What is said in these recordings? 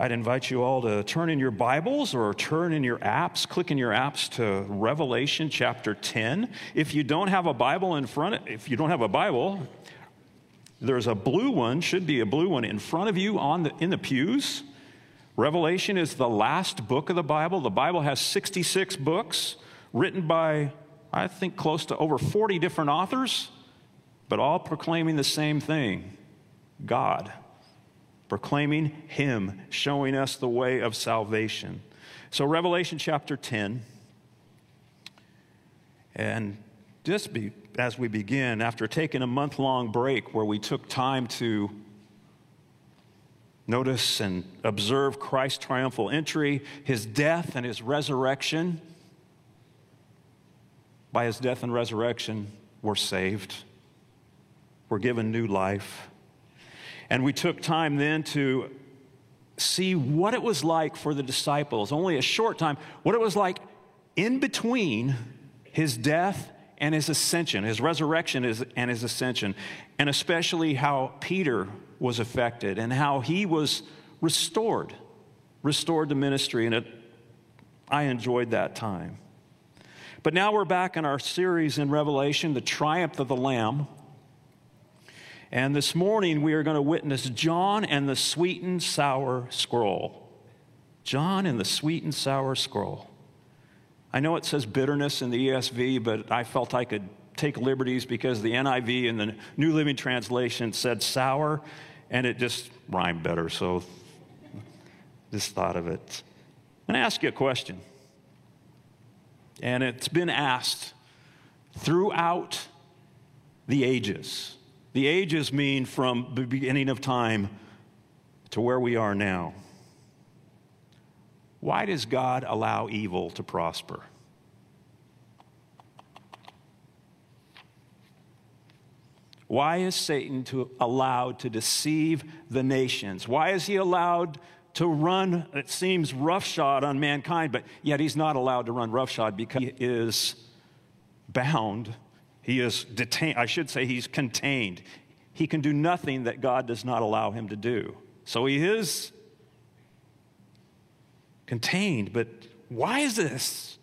I'd invite you all to turn in your Bibles or turn in your apps, click in your apps to Revelation chapter 10. If you don't have a Bible in front, if you don't have a Bible, there's a blue one, should be a blue one in front of you on the, in the pews. Revelation is the last book of the Bible. The Bible has 66 books written by, I think, close to over 40 different authors, but all proclaiming the same thing God proclaiming Him, showing us the way of salvation. So, Revelation chapter 10. And just be, as we begin, after taking a month long break where we took time to notice and observe Christ's triumphal entry, his death and his resurrection, by his death and resurrection, we're saved. We're given new life. And we took time then to see what it was like for the disciples, only a short time, what it was like in between his death and his ascension, his resurrection and his ascension, and especially how Peter was affected and how he was restored, restored to ministry. And it, I enjoyed that time. But now we're back in our series in Revelation, The Triumph of the Lamb. And this morning we are going to witness John and the sweet and sour scroll. John and the sweet and sour scroll. I know it says bitterness in the ESV, but I felt I could take liberties because the NIV and the New Living Translation said sour, and it just rhymed better. So just thought of it. I'm going to ask you a question. And it's been asked throughout the ages. The ages mean from the beginning of time to where we are now. Why does God allow evil to prosper? Why is Satan to, allowed to deceive the nations? Why is he allowed to run, it seems, roughshod on mankind, but yet he's not allowed to run roughshod because he is bound he is detained, I should say, he's contained. He can do nothing that God does not allow him to do. So he is contained, but why is this?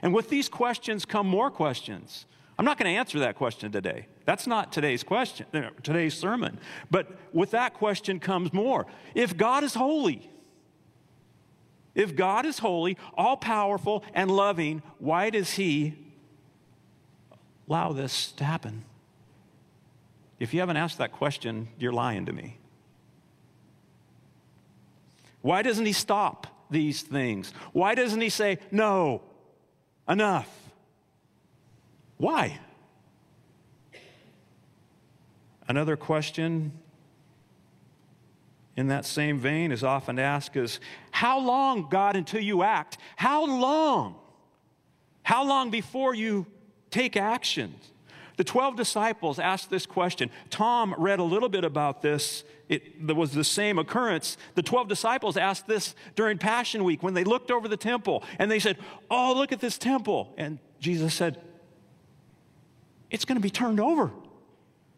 And with these questions come more questions. I'm not going to answer that question today. That's not today's question, uh, today's sermon. But with that question comes more. If God is holy, if God is holy, all powerful, and loving, why does he allow this to happen? If you haven't asked that question, you're lying to me. Why doesn't he stop these things? Why doesn't he say, no, enough? Why? Another question in that same vein is often asked is, how long, God, until you act? How long? How long before you take action. The 12 disciples asked this question. Tom read a little bit about this. It was the same occurrence. The 12 disciples asked this during Passion Week when they looked over the temple and they said, Oh, look at this temple. And Jesus said, It's going to be turned over,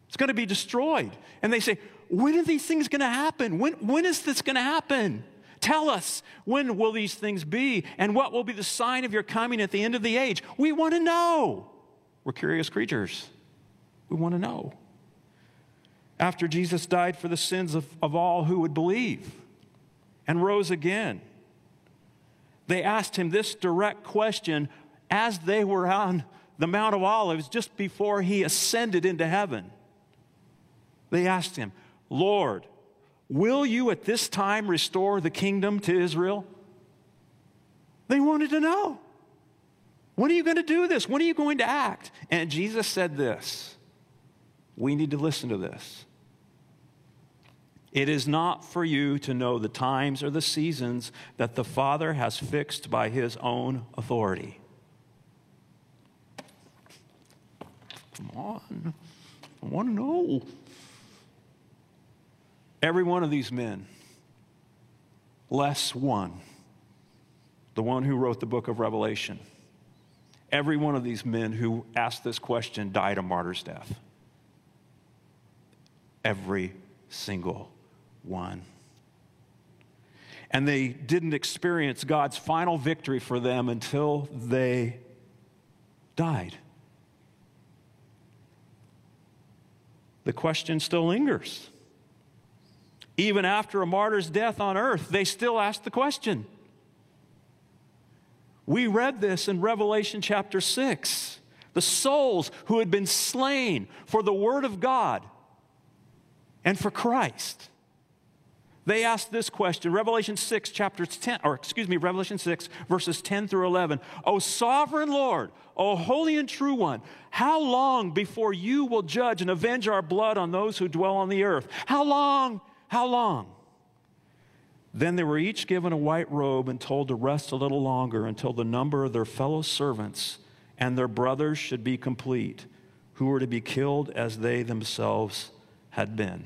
it's going to be destroyed. And they say, When are these things going to happen? When, when is this going to happen? Tell us, when will these things be? And what will be the sign of your coming at the end of the age? We want to know. We're curious creatures. We want to know. After Jesus died for the sins of, of all who would believe and rose again, they asked him this direct question as they were on the Mount of Olives just before he ascended into heaven. They asked him, Lord, will you at this time restore the kingdom to Israel? They wanted to know. When are you going to do this? When are you going to act? And Jesus said this. We need to listen to this. It is not for you to know the times or the seasons that the Father has fixed by his own authority. Come on. I want to know. Every one of these men, less one, the one who wrote the book of Revelation Every one of these men who asked this question died a martyr's death. Every single one. And they didn't experience God's final victory for them until they died. The question still lingers. Even after a martyr's death on earth, they still ask the question. We read this in Revelation chapter 6. The souls who had been slain for the Word of God and for Christ. They asked this question, Revelation 6, chapters 10, or excuse me, Revelation 6, verses 10 through 11. O sovereign Lord, O holy and true one, how long before you will judge and avenge our blood on those who dwell on the earth? How long? How long? Then they were each given a white robe and told to rest a little longer until the number of their fellow servants and their brothers should be complete, who were to be killed as they themselves had been.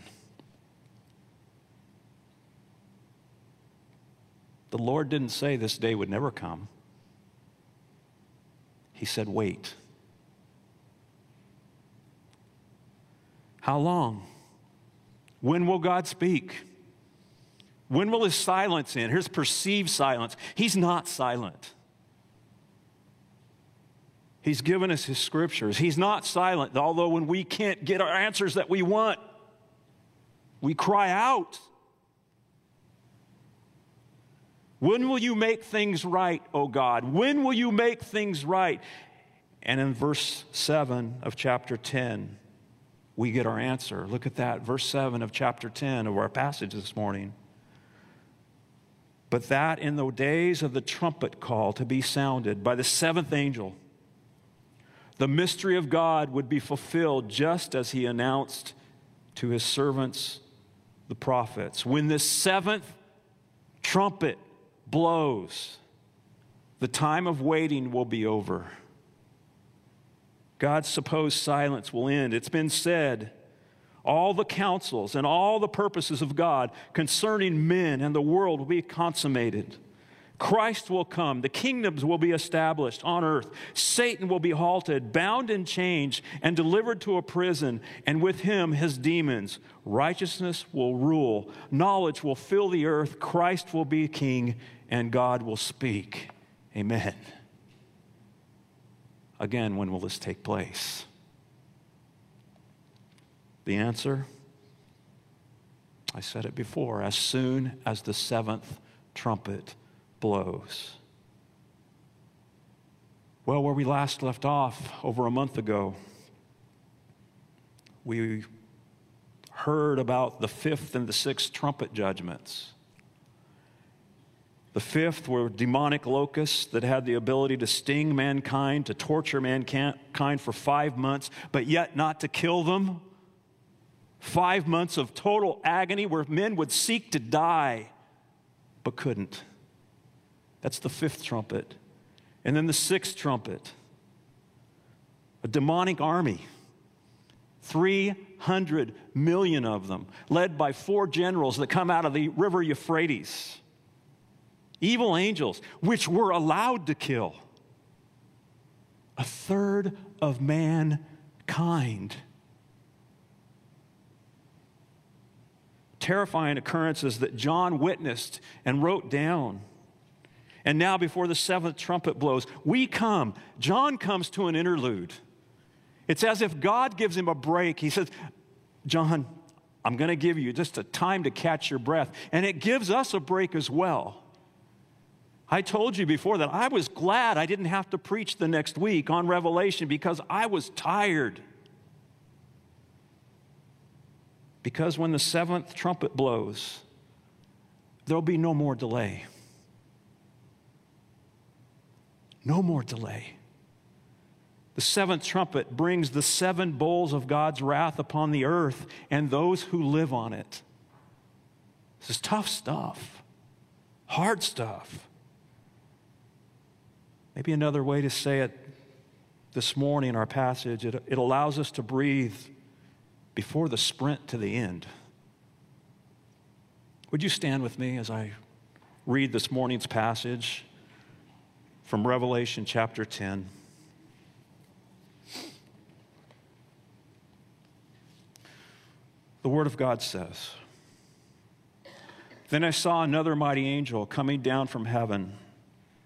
The Lord didn't say this day would never come. He said, wait. How long? When will God speak? When will his silence end? Here's perceived silence. He's not silent. He's given us his scriptures. He's not silent, although when we can't get our answers that we want, we cry out. When will you make things right, O God? When will you make things right? And in verse 7 of chapter 10, we get our answer. Look at that, verse 7 of chapter 10 of our passage this morning. But that in the days of the trumpet call to be sounded by the seventh angel, the mystery of God would be fulfilled just as he announced to his servants, the prophets. When the seventh trumpet blows, the time of waiting will be over. God's supposed silence will end. It's been said all the counsels and all the purposes of God concerning men and the world will be consummated. Christ will come, the kingdoms will be established on earth. Satan will be halted, bound in chains, and delivered to a prison, and with him his demons. Righteousness will rule, knowledge will fill the earth, Christ will be king, and God will speak. Amen. Again, when will this take place? The answer? I said it before as soon as the seventh trumpet blows. Well, where we last left off over a month ago, we heard about the fifth and the sixth trumpet judgments. The fifth were demonic locusts that had the ability to sting mankind, to torture mankind for five months, but yet not to kill them. Five months of total agony where men would seek to die, but couldn't. That's the fifth trumpet. And then the sixth trumpet a demonic army, 300 million of them, led by four generals that come out of the river Euphrates. Evil angels, which were allowed to kill a third of mankind. Terrifying occurrences that John witnessed and wrote down. And now, before the seventh trumpet blows, we come. John comes to an interlude. It's as if God gives him a break. He says, John, I'm going to give you just a time to catch your breath. And it gives us a break as well. I told you before that I was glad I didn't have to preach the next week on Revelation because I was tired. Because when the seventh trumpet blows, there'll be no more delay. No more delay. The seventh trumpet brings the seven bowls of God's wrath upon the earth and those who live on it. This is tough stuff, hard stuff. Maybe another way to say it this morning in our passage, it, it allows us to breathe before the sprint to the end. Would you stand with me as I read this morning's passage? from Revelation chapter 10. The Word of God says, Then I saw another mighty angel coming down from heaven,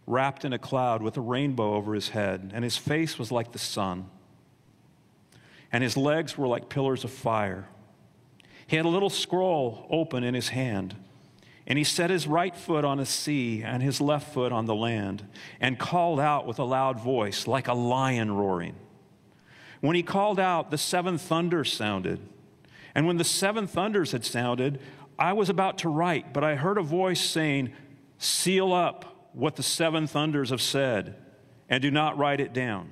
wrapped in a cloud with a rainbow over his head, and his face was like the sun, and his legs were like pillars of fire. He had a little scroll open in his hand, and he set his right foot on the sea and his left foot on the land, and called out with a loud voice, like a lion roaring. When he called out, the seven thunders sounded. And when the seven thunders had sounded, I was about to write, but I heard a voice saying, Seal up what the seven thunders have said, and do not write it down.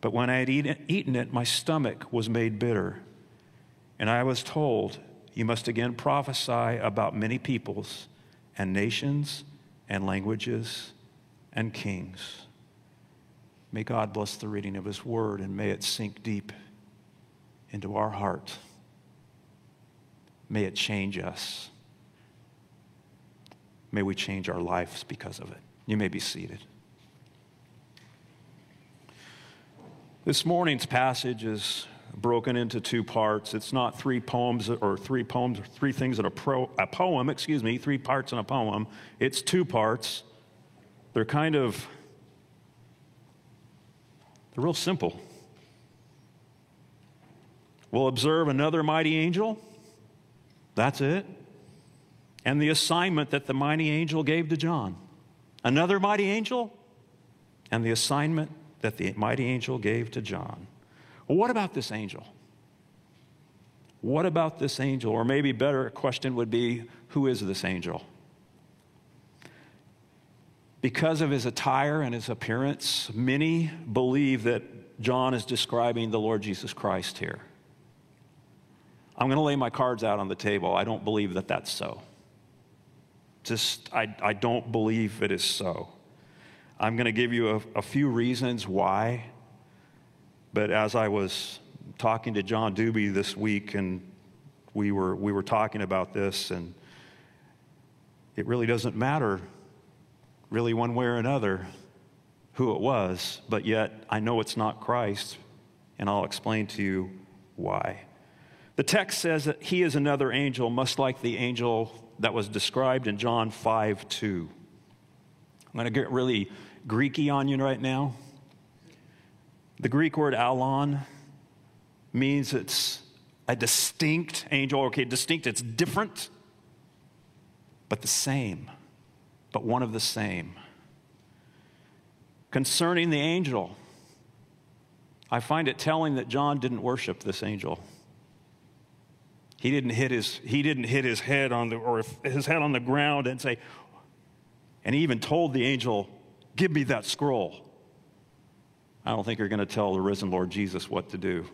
but when I had eaten it, my stomach was made bitter. And I was told, You must again prophesy about many peoples and nations and languages and kings. May God bless the reading of His word and may it sink deep into our heart. May it change us. May we change our lives because of it. You may be seated. This morning's passage is broken into two parts. It's not three poems or three poems, or three things in a, pro, a poem, excuse me, three parts in a poem. It's two parts. They're kind of, they're real simple. We'll observe another mighty angel that's it. And the assignment that the mighty angel gave to John. Another mighty angel, and the assignment that the mighty angel gave to John. Well, what about this angel? What about this angel? Or maybe better question would be who is this angel? Because of his attire and his appearance, many believe that John is describing the Lord Jesus Christ here. I'm going to lay my cards out on the table. I don't believe that that's so. Just, I, I don't believe it is so. I'm going to give you a, a few reasons why. But as I was talking to John Doobie this week, and we were, we were talking about this, and it really doesn't matter, really, one way or another, who it was, but yet I know it's not Christ, and I'll explain to you why. The text says that he is another angel, much like the angel that was described in John 5 2. I'm going to get really Greeky on you right now. The Greek word alon means it's a distinct angel. Okay, distinct, it's different, but the same, but one of the same. Concerning the angel, I find it telling that John didn't worship this angel. He didn't hit his, he didn't hit his head on the, or his head on the ground and say, and he even told the angel, Give me that scroll. I don't think you're going to tell the risen Lord Jesus what to do.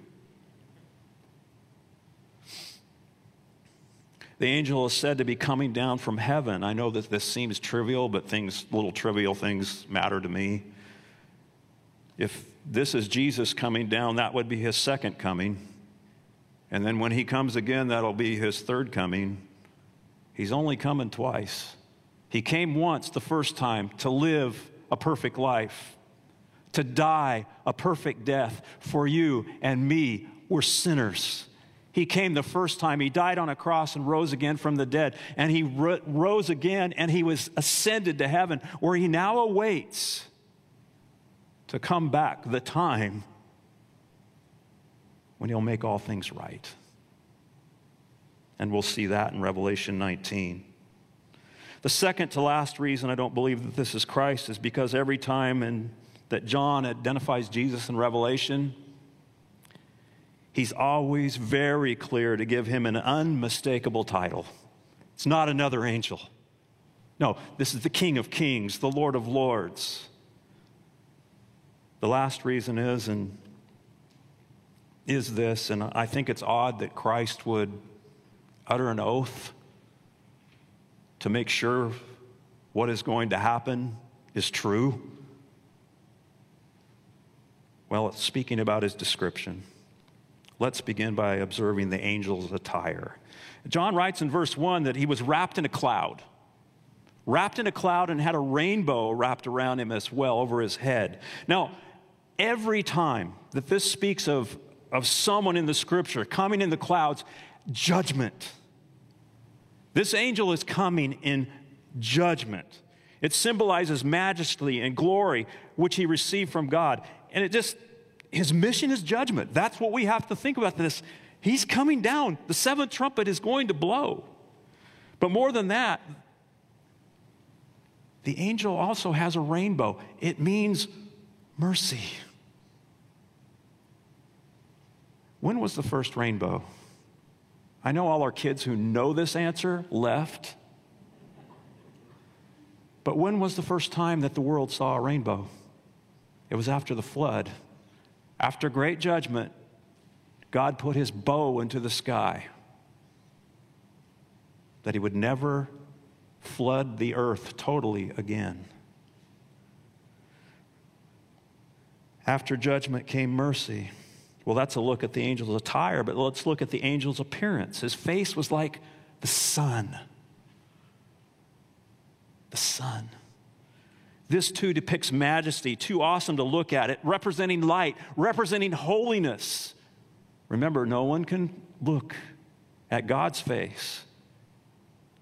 The angel is said to be coming down from heaven. I know that this seems trivial, but things, little trivial things matter to me. If this is Jesus coming down, that would be his second coming. And then when he comes again, that'll be his third coming. He's only coming twice. He came once the first time to live a perfect life, to die a perfect death for you and me. We're sinners. He came the first time. He died on a cross and rose again from the dead. And he rose again and he was ascended to heaven, where he now awaits to come back the time when he'll make all things right. And we'll see that in Revelation 19. The second to last reason I don't believe that this is Christ is because every time in, that John identifies Jesus in Revelation, he's always very clear to give him an unmistakable title. It's not another angel. No, this is the King of Kings, the Lord of Lords. The last reason is, and is this, and I think it's odd that Christ would utter an oath to make sure what is going to happen is true. Well, speaking about his description. Let's begin by observing the angel's attire. John writes in verse 1 that he was wrapped in a cloud, wrapped in a cloud and had a rainbow wrapped around him as well over his head. Now, every time that this speaks of, of someone in the scripture coming in the clouds, judgment. This angel is coming in judgment. It symbolizes majesty and glory, which he received from God. And it just, his mission is judgment. That's what we have to think about this. He's coming down. The seventh trumpet is going to blow. But more than that, the angel also has a rainbow. It means mercy. When was the first rainbow? I know all our kids who know this answer left. But when was the first time that the world saw a rainbow? It was after the flood. After great judgment, God put his bow into the sky that he would never flood the earth totally again. After judgment came mercy. Well, that's a look at the angel's attire, but let's look at the angel's appearance. His face was like the sun. The sun. This too depicts majesty, too awesome to look at it, representing light, representing holiness. Remember, no one can look at God's face.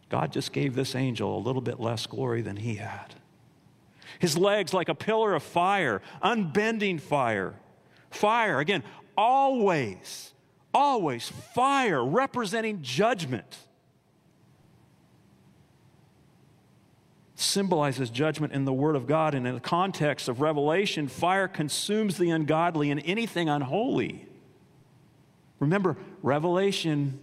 God just gave this angel a little bit less glory than he had. His legs like a pillar of fire, unbending fire. Fire, again, always, always fire representing judgment. Symbolizes judgment in the Word of God, and in the context of Revelation, fire consumes the ungodly and anything unholy. Remember, Revelation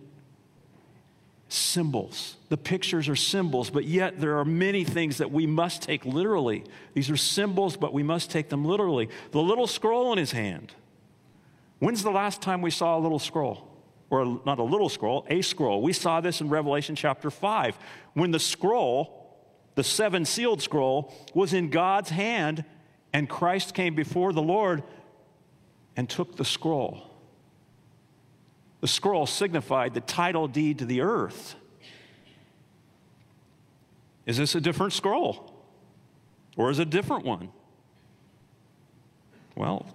symbols. The pictures are symbols, but yet there are many things that we must take literally. These are symbols, but we must take them literally. The little scroll in his hand. When's the last time we saw a little scroll? Or not a little scroll, a scroll. We saw this in Revelation chapter 5 when the scroll, the seven sealed scroll, was in God's hand and Christ came before the Lord and took the scroll. The scroll signified the title deed to the earth. Is this a different scroll? Or is it a different one? Well,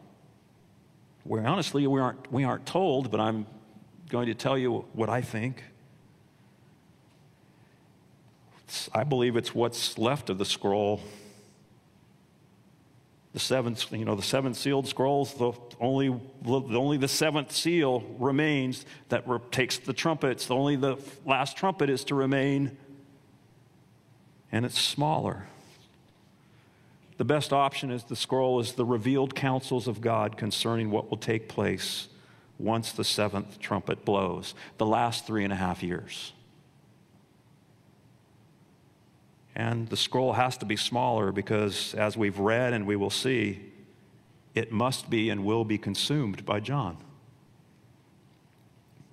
we honestly we aren't, we aren't told, but I'm going to tell you what I think. It's, I believe it's what's left of the scroll. The seventh, you know, the seven sealed scrolls, the only, only the seventh seal remains that re- takes the trumpets. The only the last trumpet is to remain, and it's smaller. The best option is the scroll is the revealed counsels of God concerning what will take place once the seventh trumpet blows, the last three and a half years. And the scroll has to be smaller because, as we've read and we will see, it must be and will be consumed by John.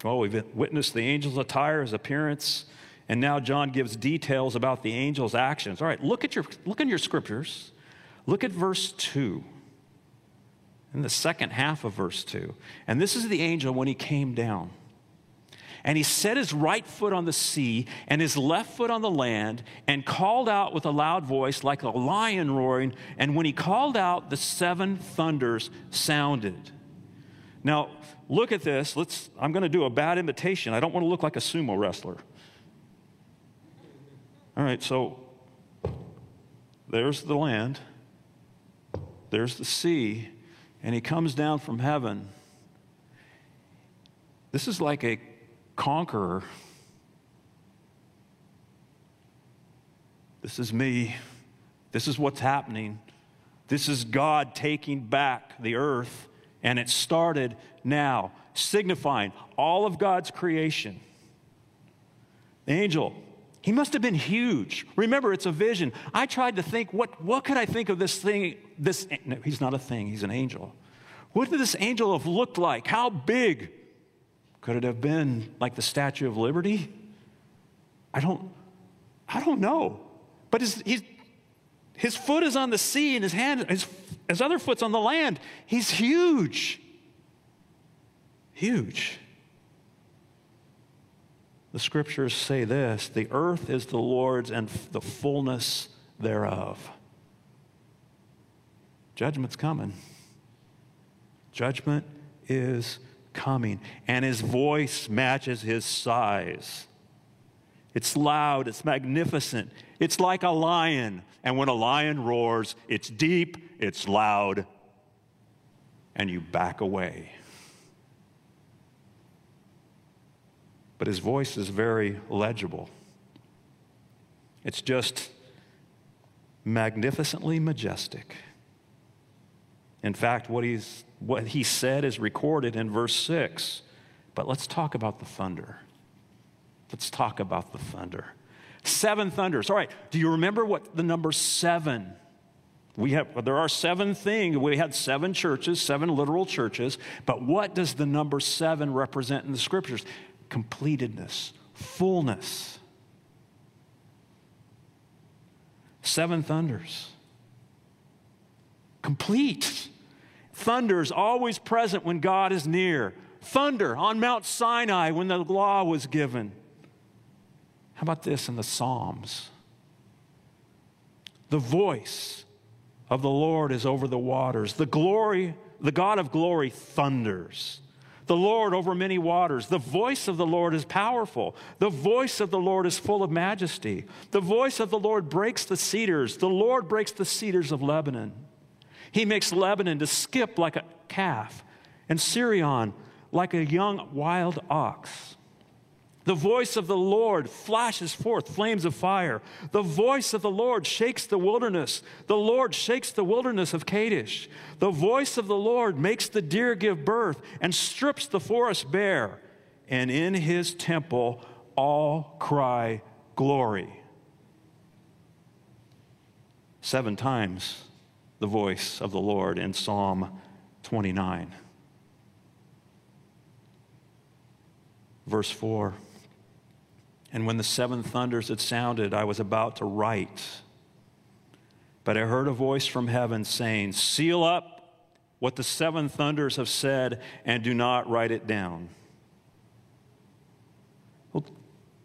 Well, we've witnessed the angel's attire, his appearance, and now John gives details about the angel's actions. All right, look at your look in your scriptures. Look at verse 2, in the second half of verse 2. And this is the angel when he came down. And he set his right foot on the sea and his left foot on the land and called out with a loud voice like a lion roaring. And when he called out, the seven thunders sounded. Now, look at this. Let's, I'm going to do a bad imitation. I don't want to look like a sumo wrestler. All right, so there's the land there's the sea, and he comes down from heaven. This is like a conqueror. This is me. This is what's happening. This is God taking back the earth, and it started now, signifying all of God's creation. The angel, he must have been huge. Remember, it's a vision. I tried to think, what, what could I think of this thing? This, no, he's not a thing, he's an angel. What did this angel have looked like? How big? Could it have been like the Statue of Liberty? I don't, I don't know. But his, he's, his foot is on the sea and his hand, his, his other foot's on the land. He's huge. Huge. The scriptures say this the earth is the Lord's and the fullness thereof. Judgment's coming. Judgment is coming, and his voice matches his size. It's loud, it's magnificent, it's like a lion. And when a lion roars, it's deep, it's loud, and you back away. But his voice is very legible. It's just magnificently majestic. In fact, what, he's, what he said is recorded in verse 6. But let's talk about the thunder. Let's talk about the thunder. Seven thunders. All right, do you remember what the number seven? We have, there are seven things. We had seven churches, seven literal churches. But what does the number seven represent in the scriptures? Completedness, fullness. Seven thunders. Complete. Thunder is always present when God is near. Thunder on Mount Sinai when the law was given. How about this in the Psalms? The voice of the Lord is over the waters. The glory, the God of glory thunders. The Lord over many waters. The voice of the Lord is powerful. The voice of the Lord is full of majesty. The voice of the Lord breaks the cedars. The Lord breaks the cedars of Lebanon. He makes Lebanon to skip like a calf, and Sirion like a young wild ox. The voice of the Lord flashes forth flames of fire. The voice of the Lord shakes the wilderness. The Lord shakes the wilderness of Kadesh. The voice of the Lord makes the deer give birth and strips the forest bare. And in his temple all cry glory. Seven times the voice of the Lord in Psalm 29. Verse 4 And when the seven thunders had sounded, I was about to write. But I heard a voice from heaven saying, Seal up what the seven thunders have said and do not write it down. Well,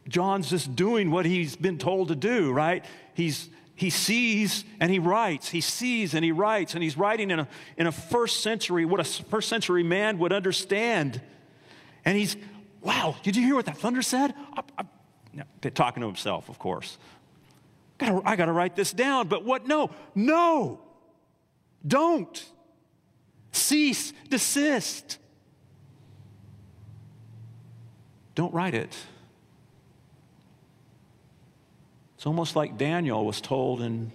John's just doing what he's been told to do, right? He's he sees and he writes. He sees and he writes, and he's writing in a, in a first century, what a first century man would understand. And he's, wow, did you hear what that thunder said? I, I, talking to himself, of course. I got to write this down. But what? No, no, don't. Cease, desist. Don't write it. It's almost like Daniel was told in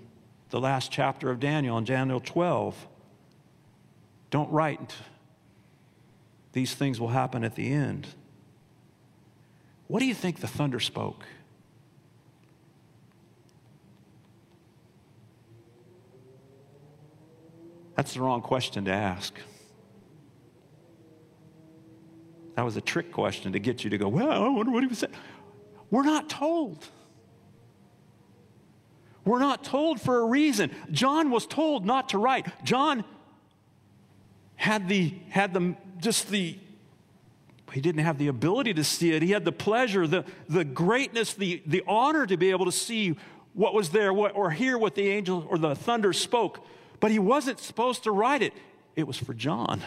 the last chapter of Daniel, in Daniel 12. Don't write. These things will happen at the end. What do you think the thunder spoke? That's the wrong question to ask. That was a trick question to get you to go, well, I wonder what he was saying. We're not told. We're not told for a reason. John was told not to write. John had the had the just the he didn't have the ability to see it. He had the pleasure, the, the greatness, the, the honor to be able to see what was there what, or hear what the angel or the thunder spoke. But he wasn't supposed to write it. It was for John.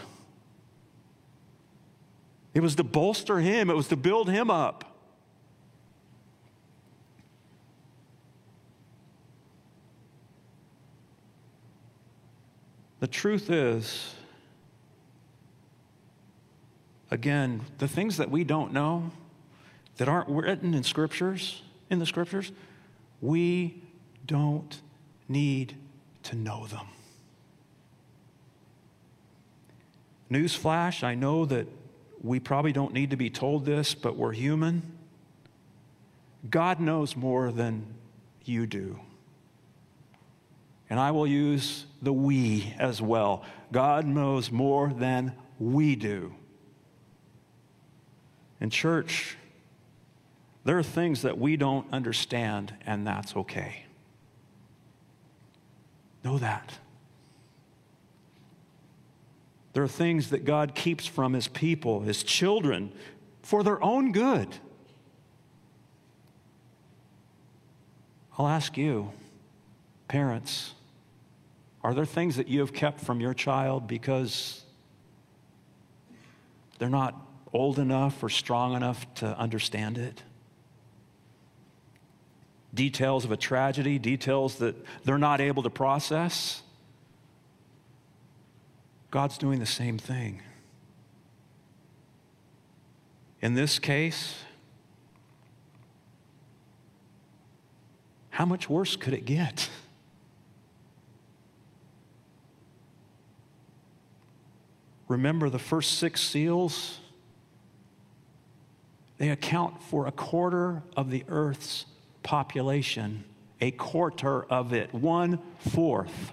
It was to bolster him, it was to build him up. The truth is, again, the things that we don't know, that aren't written in scriptures, in the scriptures, we don't need to know them. Newsflash, I know that we probably don't need to be told this, but we're human. God knows more than you do. And I will use the we as well. God knows more than we do. In church, there are things that we don't understand, and that's okay. Know that. There are things that God keeps from His people, His children, for their own good. I'll ask you, parents, are there things that you have kept from your child because they're not old enough or strong enough to understand it? Details of a tragedy, details that they're not able to process? God's doing the same thing. In this case, how much worse could it get? Remember the first six seals? They account for a quarter of the earth's population, a quarter of it, one fourth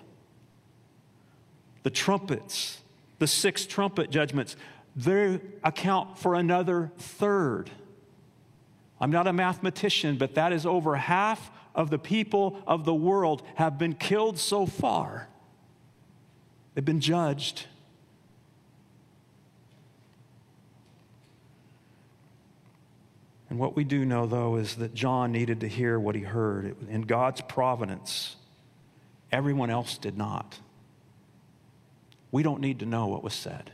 the trumpets, the six trumpet judgments, they account for another third. I'm not a mathematician, but that is over half of the people of the world have been killed so far. They've been judged. And what we do know, though, is that John needed to hear what he heard. In God's providence, everyone else did not. We don't need to know what was said.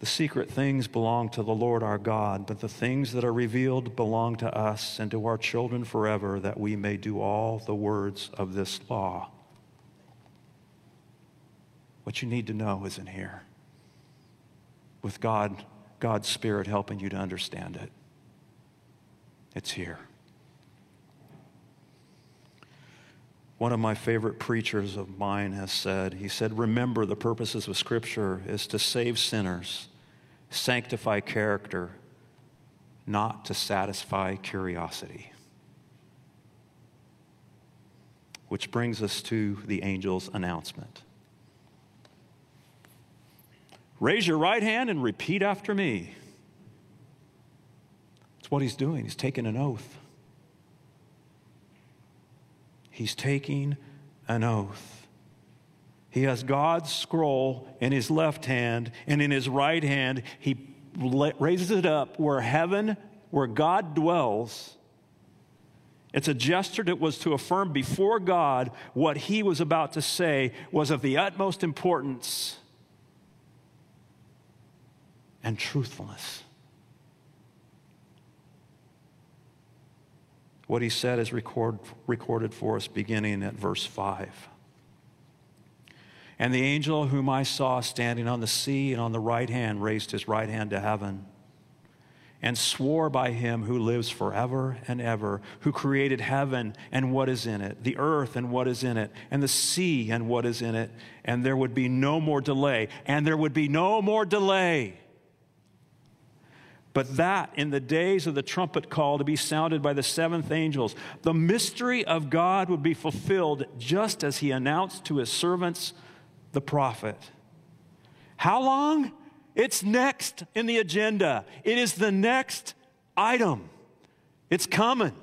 The secret things belong to the Lord our God, but the things that are revealed belong to us and to our children forever, that we may do all the words of this law. What you need to know is in here. With God, God's Spirit helping you to understand it. It's here. One of my favorite preachers of mine has said, he said, Remember, the purposes of Scripture is to save sinners, sanctify character, not to satisfy curiosity. Which brings us to the angel's announcement. Raise your right hand and repeat after me. That's what he's doing. He's taking an oath. He's taking an oath. He has God's scroll in his left hand, and in his right hand, he raises it up where heaven, where God dwells. It's a gesture that was to affirm before God what he was about to say was of the utmost importance and truthfulness. What he said is record, recorded for us beginning at verse 5. And the angel whom I saw standing on the sea and on the right hand raised his right hand to heaven and swore by him who lives forever and ever, who created heaven and what is in it, the earth and what is in it, and the sea and what is in it, and there would be no more delay, and there would be no more delay but that in the days of the trumpet call to be sounded by the seventh angels, the mystery of God would be fulfilled just as he announced to his servants, the prophet. How long? It's next in the agenda. It is the next item. It's coming.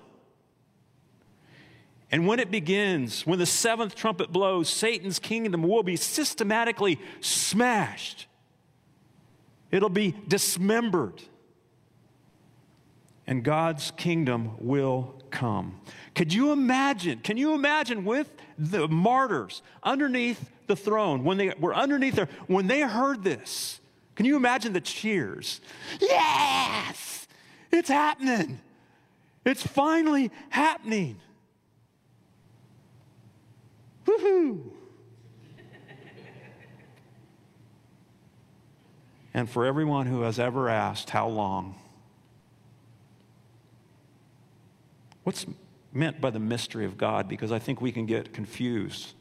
And when it begins, when the seventh trumpet blows, Satan's kingdom will be systematically smashed. It'll be dismembered and God's kingdom will come. Could you imagine? Can you imagine with the martyrs underneath the throne when they were underneath there when they heard this? Can you imagine the cheers? Yes! It's happening. It's finally happening. Woohoo! and for everyone who has ever asked, How long? What's meant by the mystery of God? Because I think we can get confused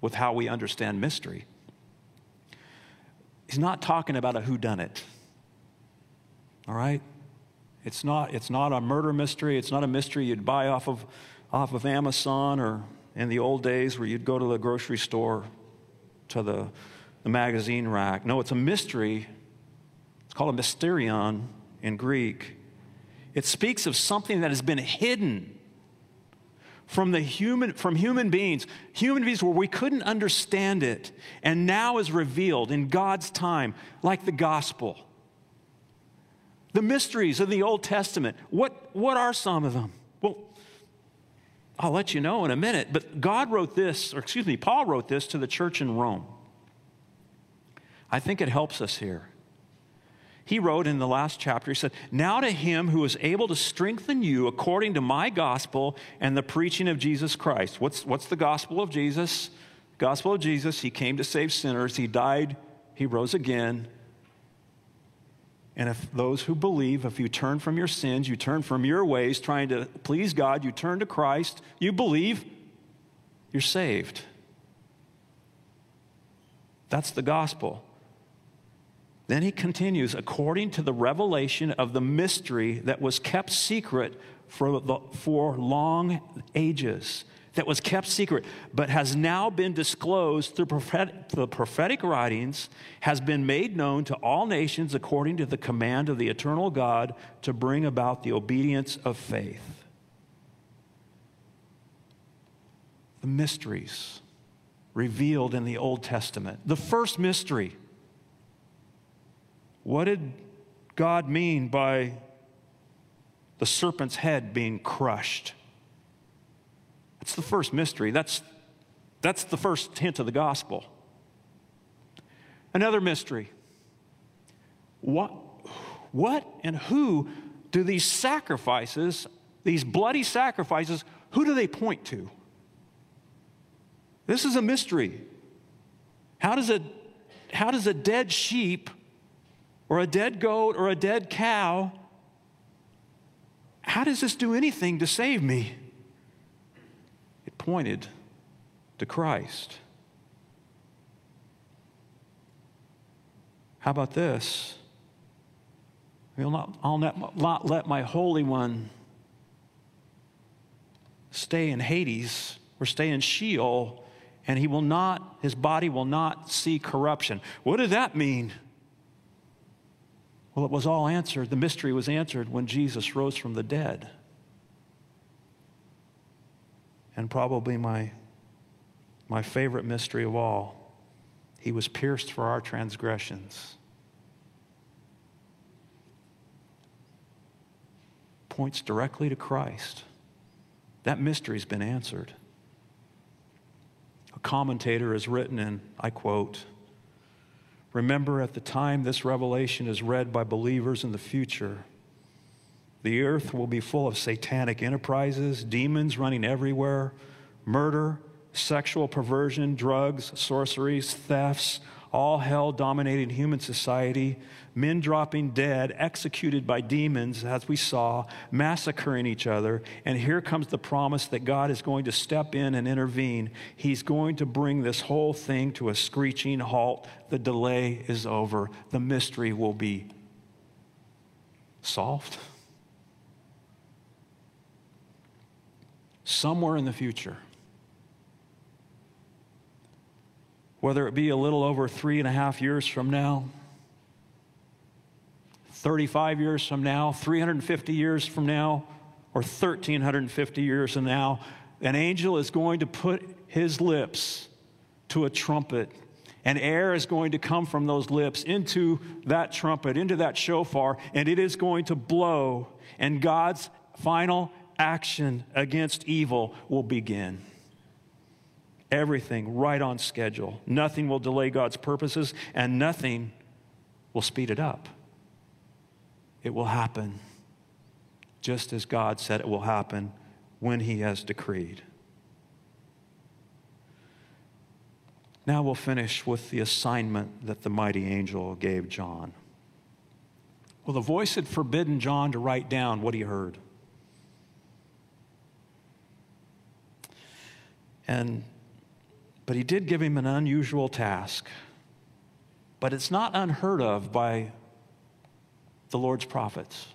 with how we understand mystery. He's not talking about a whodunit. All right? It's not, it's not a murder mystery. It's not a mystery you'd buy off of, off of Amazon or in the old days where you'd go to the grocery store to the, the magazine rack. No, it's a mystery. It's called a mysterion in Greek. It speaks of something that has been hidden from the human from human beings human beings where we couldn't understand it and now is revealed in god's time like the gospel. The mysteries of the old testament what what are some of them? Well i'll let you know in a minute but god wrote this or excuse me paul wrote this to the church in rome. I think it helps us here he wrote in the last chapter, he said, Now to him who is able to strengthen you according to my gospel and the preaching of Jesus Christ. What's, what's the gospel of Jesus? Gospel of Jesus, he came to save sinners, he died, he rose again. And if those who believe, if you turn from your sins, you turn from your ways trying to please God, you turn to Christ, you believe, you're saved. That's the gospel. Then he continues, according to the revelation of the mystery that was kept secret for, the, for long ages, that was kept secret, but has now been disclosed through the prophetic writings, has been made known to all nations according to the command of the eternal God to bring about the obedience of faith. The mysteries revealed in the Old Testament. The first mystery what did God mean by the serpent's head being crushed? That's the first mystery. That's, that's the first hint of the gospel. Another mystery. What, what and who do these sacrifices, these bloody sacrifices, who do they point to? This is a mystery. How does a, how does a dead sheep or a dead goat or a dead cow, how does this do anything to save me? It pointed to Christ. How about this? I'll not, I'll not let my Holy One stay in Hades or stay in Sheol, and he will not, his body will not see corruption. What did that mean? Well, it was all answered. The mystery was answered when Jesus rose from the dead. And probably my, my favorite mystery of all, he was pierced for our transgressions. Points directly to Christ. That mystery's been answered. A commentator has written, and I quote, Remember, at the time this revelation is read by believers in the future, the earth will be full of satanic enterprises, demons running everywhere, murder, sexual perversion, drugs, sorceries, thefts, all hell dominating human society, men dropping dead, executed by demons, as we saw, massacring each other. And here comes the promise that God is going to step in and intervene. He's going to bring this whole thing to a screeching halt. The delay is over, the mystery will be solved. Somewhere in the future. Whether it be a little over three and a half years from now, 35 years from now, 350 years from now, or 1350 years from now, an angel is going to put his lips to a trumpet, and air is going to come from those lips into that trumpet, into that shofar, and it is going to blow, and God's final action against evil will begin. Everything right on schedule. Nothing will delay God's purposes, and nothing will speed it up. It will happen just as God said it will happen when He has decreed. Now we'll finish with the assignment that the mighty angel gave John. Well, the voice had forbidden John to write down what he heard. And, but he did give him an unusual task. But it's not unheard of by the Lord's prophets.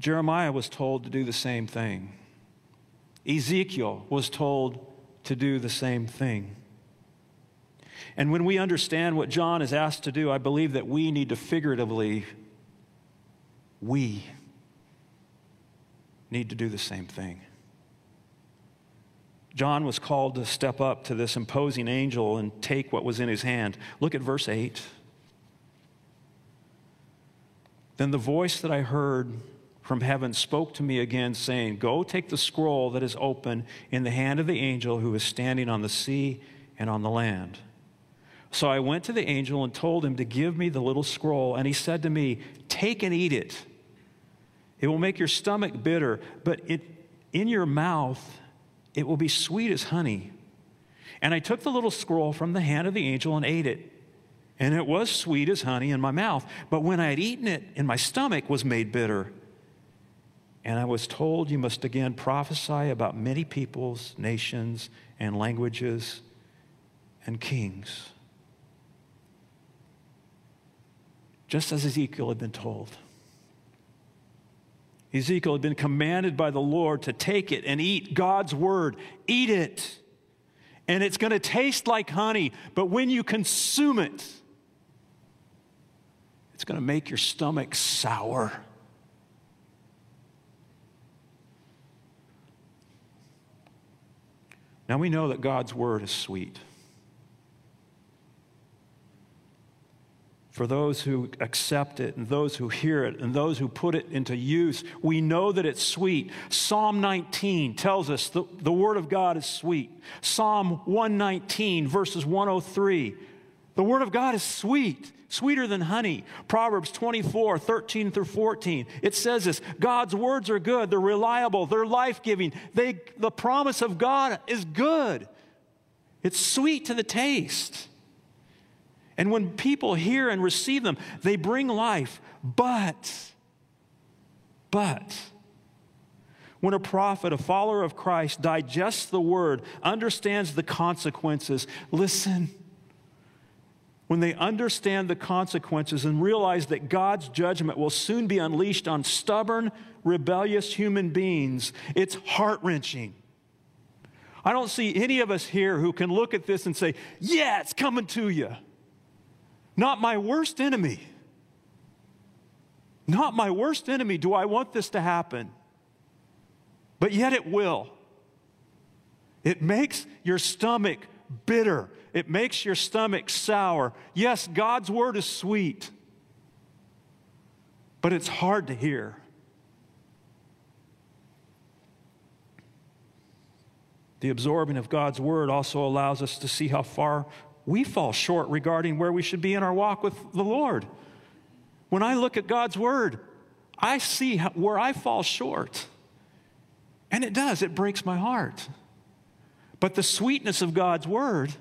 Jeremiah was told to do the same thing. Ezekiel was told to do the same thing. And when we understand what John is asked to do, I believe that we need to figuratively, we need to do the same thing. John was called to step up to this imposing angel and take what was in his hand. Look at verse 8. Then the voice that I heard from heaven spoke to me again, saying, Go take the scroll that is open in the hand of the angel who is standing on the sea and on the land. So I went to the angel and told him to give me the little scroll, and he said to me, Take and eat it. It will make your stomach bitter, but it, in your mouth it will be sweet as honey. And I took the little scroll from the hand of the angel and ate it. And it was sweet as honey in my mouth. But when I had eaten it, and my stomach was made bitter. And I was told, You must again prophesy about many peoples, nations, and languages and kings. Just as Ezekiel had been told. Ezekiel had been commanded by the Lord to take it and eat God's word. Eat it. And it's going to taste like honey, but when you consume it, it's going to make your stomach sour. Now we know that God's word is sweet. For those who accept it and those who hear it and those who put it into use. We know that it's sweet. Psalm 19 tells us the, the Word of God is sweet. Psalm 119, verses 103. The Word of God is sweet, sweeter than honey. Proverbs 24, 13 through 14. It says this God's words are good, they're reliable, they're life giving. They, the promise of God is good, it's sweet to the taste. And when people hear and receive them, they bring life. But, but, when a prophet, a follower of Christ, digests the word, understands the consequences, listen. When they understand the consequences and realize that God's judgment will soon be unleashed on stubborn, rebellious human beings, it's heart wrenching. I don't see any of us here who can look at this and say, Yeah, it's coming to you. Not my worst enemy. Not my worst enemy do I want this to happen. But yet it will. It makes your stomach bitter. It makes your stomach sour. Yes, God's word is sweet, but it's hard to hear. The absorbing of God's word also allows us to see how far we fall short regarding where we should be in our walk with the Lord. When I look at God's word, I see where I fall short. And it does, it breaks my heart. But the sweetness of God's word,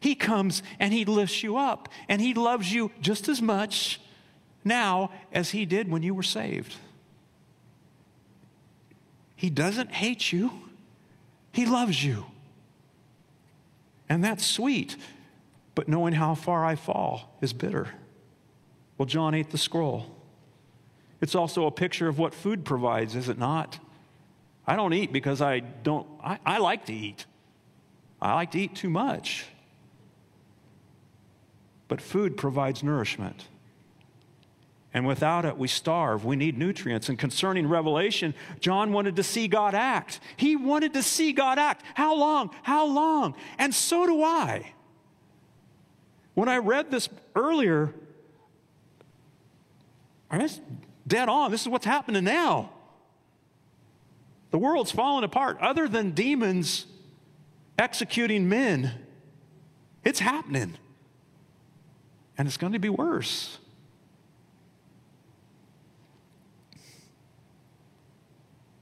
He comes and He lifts you up, and He loves you just as much now as He did when you were saved. He doesn't hate you, He loves you. And that's sweet. But knowing how far I fall is bitter. Well, John ate the scroll. It's also a picture of what food provides, is it not? I don't eat because I don't, I, I like to eat. I like to eat too much. But food provides nourishment. And without it, we starve. We need nutrients. And concerning Revelation, John wanted to see God act. He wanted to see God act. How long? How long? And so do I. When I read this earlier, I dead on. This is what's happening now. The world's falling apart. Other than demons executing men, it's happening. And it's going to be worse.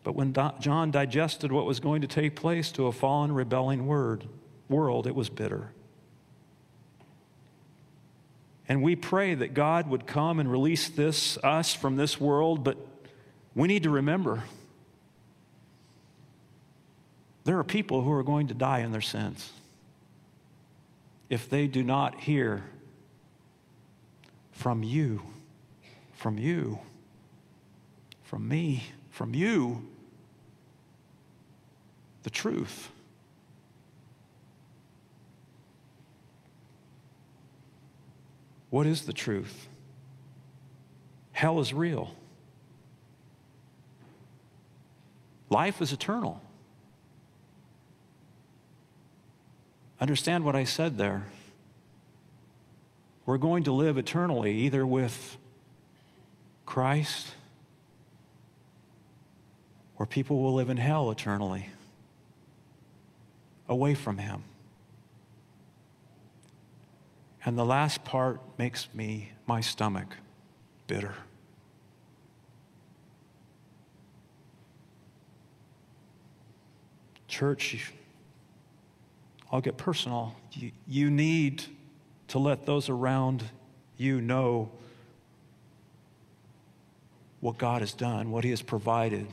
But when John digested what was going to take place to a fallen, rebelling word, world, it was bitter. And we pray that God would come and release this, us from this world, but we need to remember there are people who are going to die in their sins if they do not hear from you, from you, from me, from you, the truth. What is the truth? Hell is real. Life is eternal. Understand what I said there. We're going to live eternally either with Christ or people will live in hell eternally away from Him. And the last part makes me, my stomach, bitter. Church, I'll get personal. You, you need to let those around you know what God has done, what He has provided.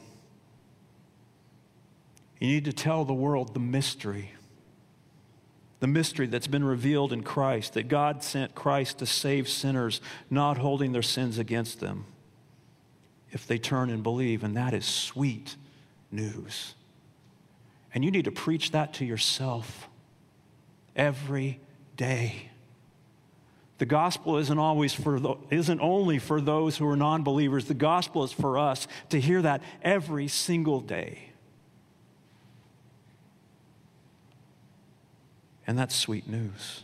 You need to tell the world the mystery. The mystery that's been revealed in Christ, that God sent Christ to save sinners, not holding their sins against them if they turn and believe. And that is sweet news. And you need to preach that to yourself every day. The gospel isn't always for the, isn't only for those who are non-believers. The gospel is for us to hear that every single day. And that's sweet news.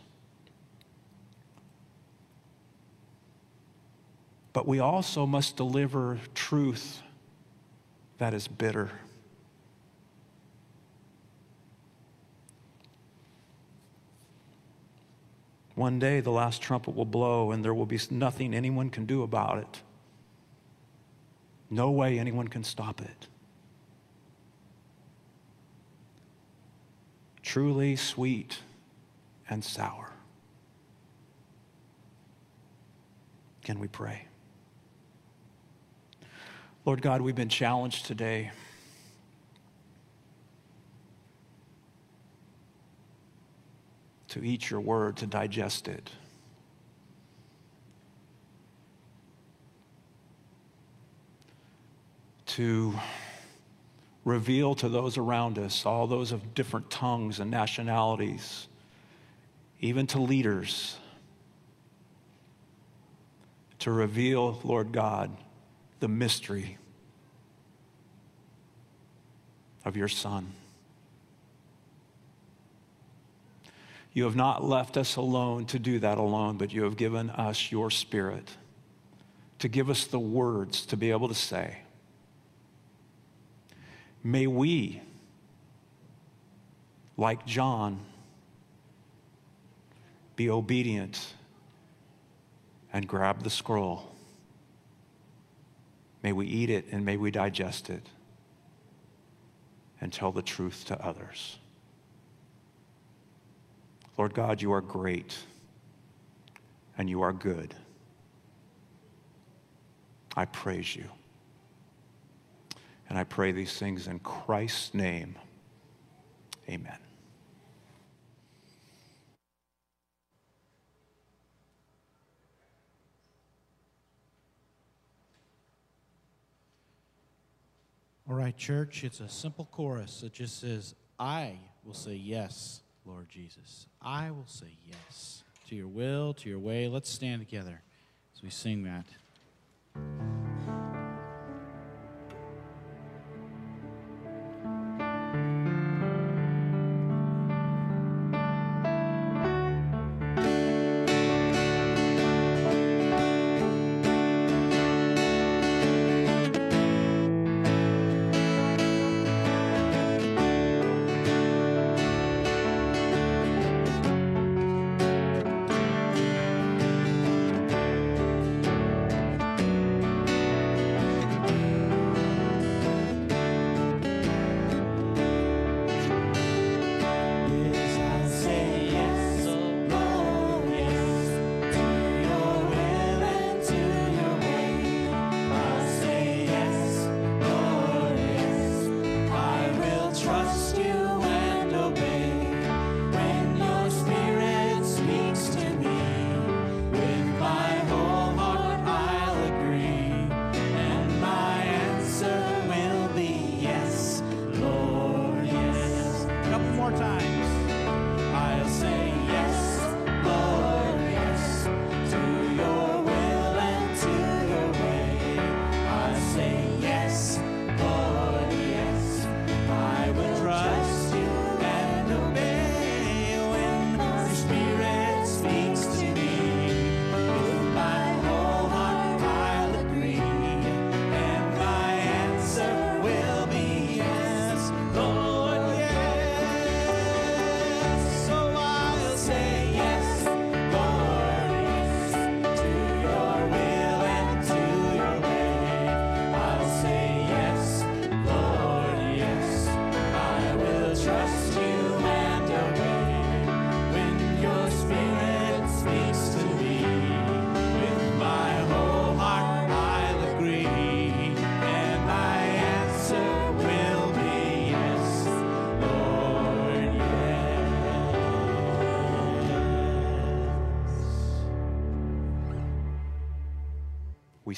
But we also must deliver truth that is bitter. One day the last trumpet will blow and there will be nothing anyone can do about it. No way anyone can stop it. Truly sweet and sour. Can we pray? Lord God, we've been challenged today. To eat your word, to digest it. To reveal to those around us, all those of different tongues and nationalities, even to leaders, to reveal, Lord God, the mystery of your Son. You have not left us alone to do that alone, but you have given us your Spirit to give us the words to be able to say. May we, like John, be obedient and grab the scroll. May we eat it and may we digest it and tell the truth to others. Lord God, you are great and you are good. I praise you. And I pray these things in Christ's name. Amen. All right, church, it's a simple chorus. It just says, I will say yes, Lord Jesus. I will say yes to your will, to your way. Let's stand together as we sing that.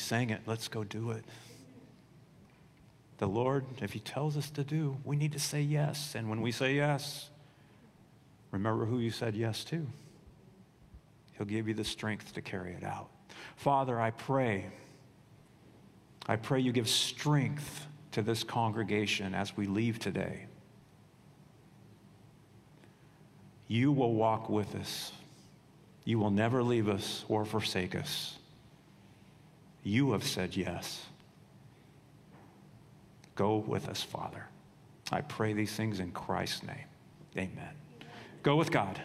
Sang it. Let's go do it. The Lord, if He tells us to do, we need to say yes. And when we say yes, remember who you said yes to. He'll give you the strength to carry it out. Father, I pray, I pray you give strength to this congregation as we leave today. You will walk with us. You will never leave us or forsake us. You have said yes. Go with us, Father. I pray these things in Christ's name. Amen. Go with God.